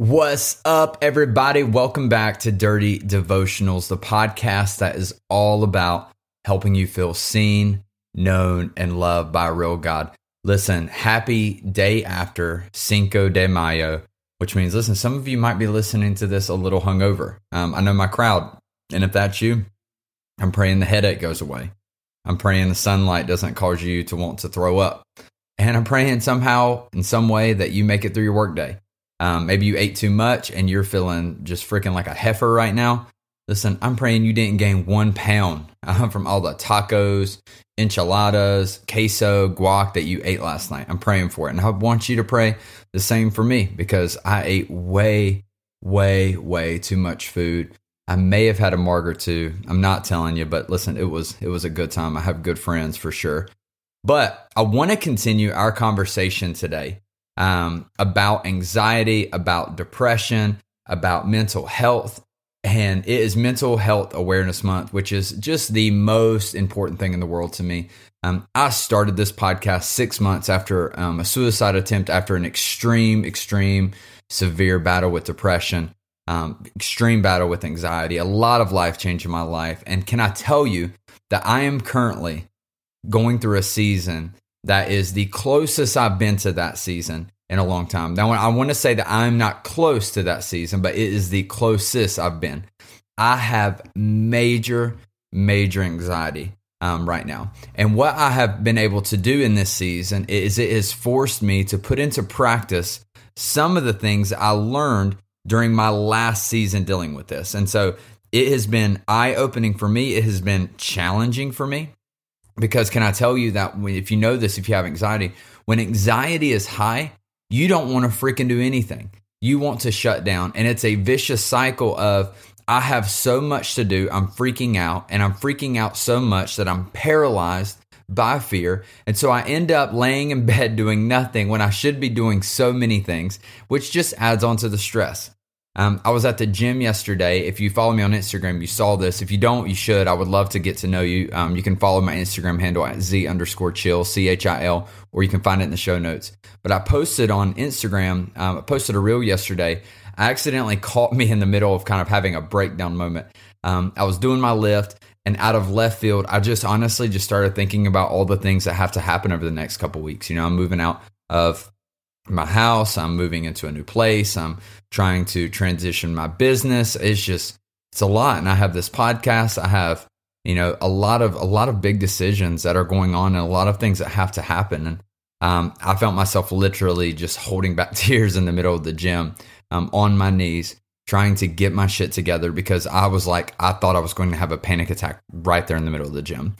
What's up, everybody? Welcome back to Dirty Devotionals, the podcast that is all about helping you feel seen, known, and loved by a real God. Listen, happy day after Cinco de Mayo, which means, listen, some of you might be listening to this a little hungover. Um, I know my crowd, and if that's you, I'm praying the headache goes away. I'm praying the sunlight doesn't cause you to want to throw up. And I'm praying somehow, in some way, that you make it through your workday. Um, maybe you ate too much and you're feeling just freaking like a heifer right now. Listen, I'm praying you didn't gain one pound uh, from all the tacos, enchiladas, queso, guac that you ate last night. I'm praying for it. And I want you to pray the same for me because I ate way, way, way too much food. I may have had a marg or two. I'm not telling you, but listen, it was it was a good time. I have good friends for sure. But I want to continue our conversation today um, about anxiety, about depression, about mental health. And it is Mental Health Awareness Month, which is just the most important thing in the world to me. Um, I started this podcast six months after um, a suicide attempt, after an extreme, extreme, severe battle with depression, um, extreme battle with anxiety, a lot of life change in my life. And can I tell you that I am currently going through a season that is the closest I've been to that season in a long time. Now, I want to say that I'm not close to that season, but it is the closest I've been. I have major, major anxiety um, right now. And what I have been able to do in this season is it has forced me to put into practice some of the things I learned during my last season dealing with this. And so it has been eye opening for me. It has been challenging for me. Because can I tell you that if you know this, if you have anxiety, when anxiety is high, you don't want to freaking do anything. You want to shut down. And it's a vicious cycle of, I have so much to do. I'm freaking out, and I'm freaking out so much that I'm paralyzed by fear. And so I end up laying in bed doing nothing when I should be doing so many things, which just adds on to the stress. Um, I was at the gym yesterday. If you follow me on Instagram, you saw this. If you don't, you should. I would love to get to know you. Um, you can follow my Instagram handle at Z underscore chill, C H I L, or you can find it in the show notes. But I posted on Instagram, um, I posted a reel yesterday. I accidentally caught me in the middle of kind of having a breakdown moment. Um, I was doing my lift, and out of left field, I just honestly just started thinking about all the things that have to happen over the next couple weeks. You know, I'm moving out of my house. I'm moving into a new place. I'm trying to transition my business. It's just it's a lot. And I have this podcast. I have, you know, a lot of a lot of big decisions that are going on and a lot of things that have to happen. And um, I felt myself literally just holding back tears in the middle of the gym, um, on my knees, trying to get my shit together because I was like, I thought I was going to have a panic attack right there in the middle of the gym.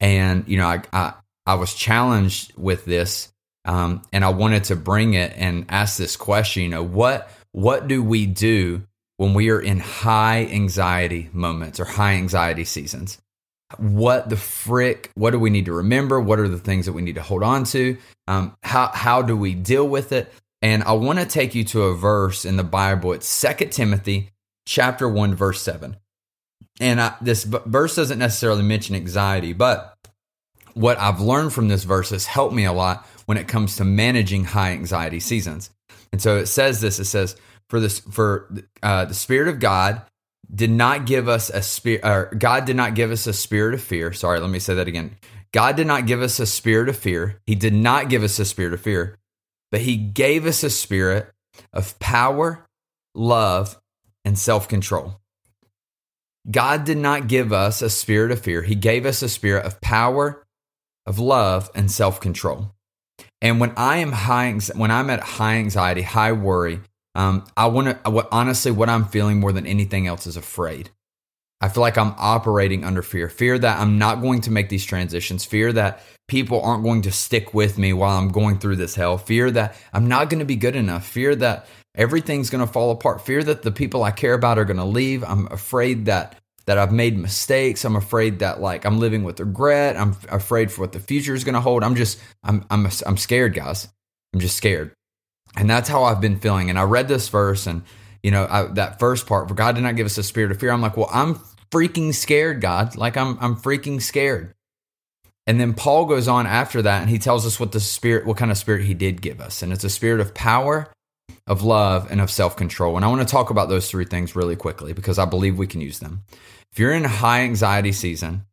And, you know, I, I, I was challenged with this um, and I wanted to bring it and ask this question, you know, what what do we do when we are in high anxiety moments or high anxiety seasons? What the frick? What do we need to remember? What are the things that we need to hold on to? Um, how how do we deal with it? And I want to take you to a verse in the Bible. It's Second Timothy chapter 1 verse 7. And I, this verse doesn't necessarily mention anxiety, but what I've learned from this verse has helped me a lot when it comes to managing high anxiety seasons. And so it says this it says, for this, for uh, the Spirit of God did not give us a spirit, or God did not give us a spirit of fear. Sorry, let me say that again. God did not give us a spirit of fear. He did not give us a spirit of fear, but He gave us a spirit of power, love, and self control. God did not give us a spirit of fear. He gave us a spirit of power, of love, and self control. And when I am high, when I'm at high anxiety, high worry, um, I want to. What honestly, what I'm feeling more than anything else is afraid. I feel like I'm operating under fear fear that I'm not going to make these transitions, fear that people aren't going to stick with me while I'm going through this hell, fear that I'm not going to be good enough, fear that everything's going to fall apart, fear that the people I care about are going to leave. I'm afraid that that I've made mistakes. I'm afraid that like I'm living with regret. I'm afraid for what the future is going to hold. I'm just I'm I'm I'm scared, guys. I'm just scared. And that's how I've been feeling. And I read this verse and you know, I, that first part, for God did not give us a spirit of fear. I'm like, well, I'm freaking scared, God. Like I'm I'm freaking scared. And then Paul goes on after that and he tells us what the spirit, what kind of spirit he did give us. And it's a spirit of power, of love, and of self control. And I want to talk about those three things really quickly because I believe we can use them. If you're in a high anxiety season,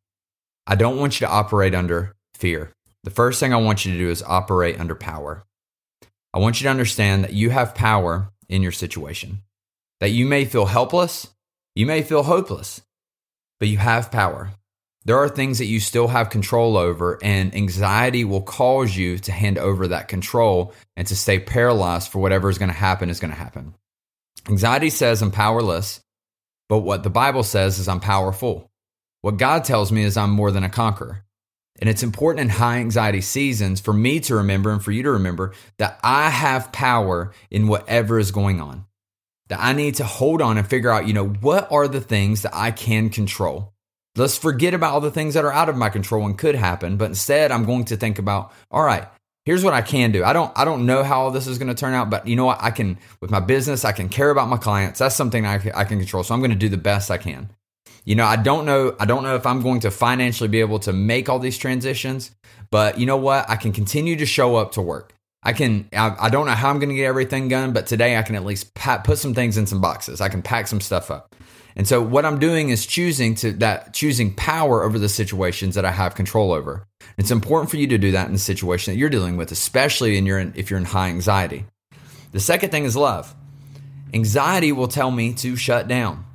I don't want you to operate under fear. The first thing I want you to do is operate under power. I want you to understand that you have power in your situation, that you may feel helpless, you may feel hopeless, but you have power. There are things that you still have control over, and anxiety will cause you to hand over that control and to stay paralyzed for whatever is going to happen is going to happen. Anxiety says I'm powerless, but what the Bible says is I'm powerful. What God tells me is I'm more than a conqueror. And it's important in high anxiety seasons for me to remember and for you to remember that I have power in whatever is going on. That I need to hold on and figure out, you know, what are the things that I can control? Let's forget about all the things that are out of my control and could happen, but instead I'm going to think about, all right, here's what I can do. I don't I don't know how all this is going to turn out, but you know what? I can with my business, I can care about my clients. That's something I, I can control. So I'm going to do the best I can. You know, I don't know I don't know if I'm going to financially be able to make all these transitions, but you know what? I can continue to show up to work. I can I, I don't know how I'm going to get everything done, but today I can at least pat, put some things in some boxes. I can pack some stuff up. And so what I'm doing is choosing to that choosing power over the situations that I have control over. It's important for you to do that in the situation that you're dealing with, especially in your if you're in high anxiety. The second thing is love. Anxiety will tell me to shut down.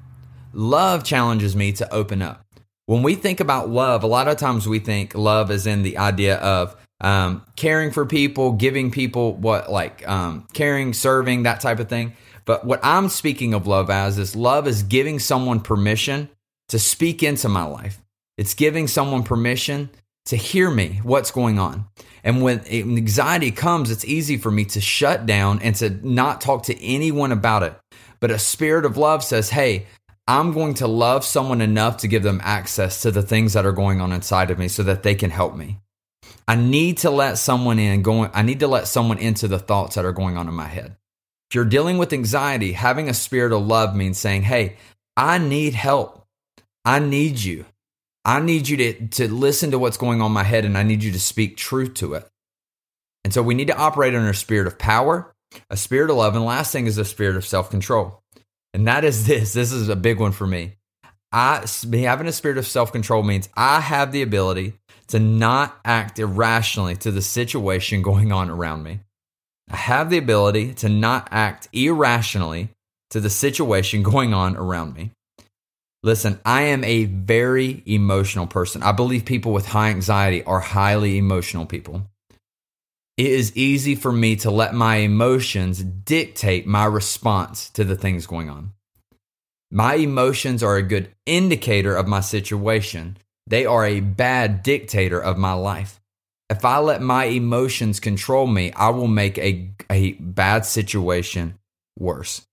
Love challenges me to open up. When we think about love, a lot of times we think love is in the idea of um, caring for people, giving people what like um, caring, serving, that type of thing. But what I'm speaking of love as is love is giving someone permission to speak into my life. It's giving someone permission to hear me, what's going on. And when anxiety comes, it's easy for me to shut down and to not talk to anyone about it. But a spirit of love says, hey, I'm going to love someone enough to give them access to the things that are going on inside of me so that they can help me. I need to let someone in going I need to let someone into the thoughts that are going on in my head. If you're dealing with anxiety, having a spirit of love means saying, Hey, I need help. I need you. I need you to, to listen to what's going on in my head and I need you to speak truth to it. And so we need to operate under a spirit of power, a spirit of love, and last thing is a spirit of self control. And that is this this is a big one for me. I having a spirit of self control means I have the ability to not act irrationally to the situation going on around me. I have the ability to not act irrationally to the situation going on around me. Listen, I am a very emotional person. I believe people with high anxiety are highly emotional people. It is easy for me to let my emotions dictate my response to the things going on. My emotions are a good indicator of my situation. They are a bad dictator of my life if I let my emotions control me, I will make a, a bad situation worse.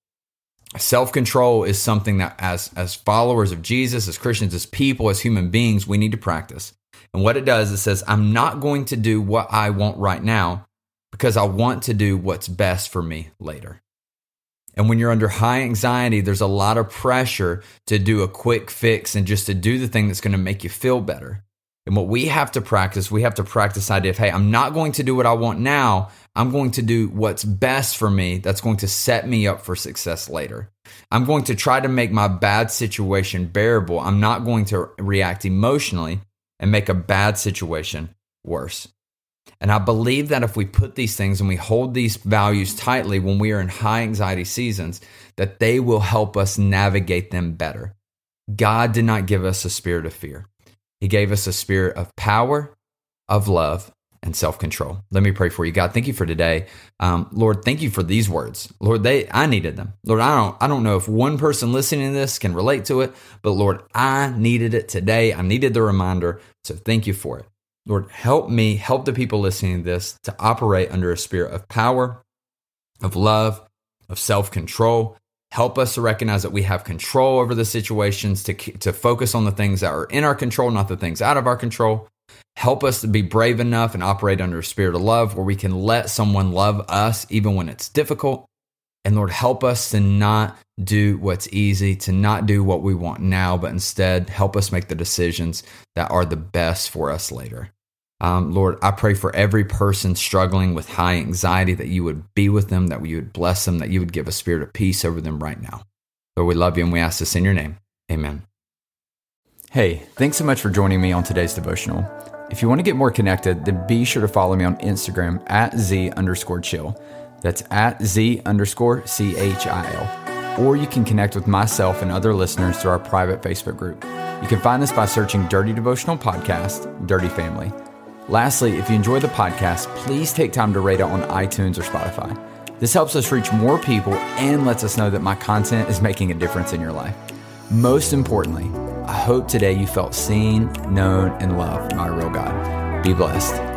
Self control is something that, as, as followers of Jesus, as Christians, as people, as human beings, we need to practice. And what it does, it says, I'm not going to do what I want right now because I want to do what's best for me later. And when you're under high anxiety, there's a lot of pressure to do a quick fix and just to do the thing that's going to make you feel better. And what we have to practice, we have to practice idea of, hey, I'm not going to do what I want now. I'm going to do what's best for me that's going to set me up for success later. I'm going to try to make my bad situation bearable. I'm not going to react emotionally and make a bad situation worse. And I believe that if we put these things and we hold these values tightly when we are in high anxiety seasons, that they will help us navigate them better. God did not give us a spirit of fear. He gave us a spirit of power, of love, and self control. Let me pray for you, God. Thank you for today, um, Lord. Thank you for these words, Lord. They I needed them, Lord. I don't I don't know if one person listening to this can relate to it, but Lord, I needed it today. I needed the reminder, so thank you for it, Lord. Help me, help the people listening to this to operate under a spirit of power, of love, of self control. Help us to recognize that we have control over the situations, to, to focus on the things that are in our control, not the things out of our control. Help us to be brave enough and operate under a spirit of love where we can let someone love us even when it's difficult. And Lord, help us to not do what's easy, to not do what we want now, but instead help us make the decisions that are the best for us later. Um, Lord, I pray for every person struggling with high anxiety that you would be with them, that you would bless them, that you would give a spirit of peace over them right now. Lord, we love you and we ask this in your name. Amen. Hey, thanks so much for joining me on today's devotional. If you want to get more connected, then be sure to follow me on Instagram at Z underscore chill. That's at Z underscore C H I L. Or you can connect with myself and other listeners through our private Facebook group. You can find this by searching Dirty Devotional Podcast, Dirty Family. Lastly, if you enjoy the podcast, please take time to rate it on iTunes or Spotify. This helps us reach more people and lets us know that my content is making a difference in your life. Most importantly, I hope today you felt seen, known, and loved by a real God. Be blessed.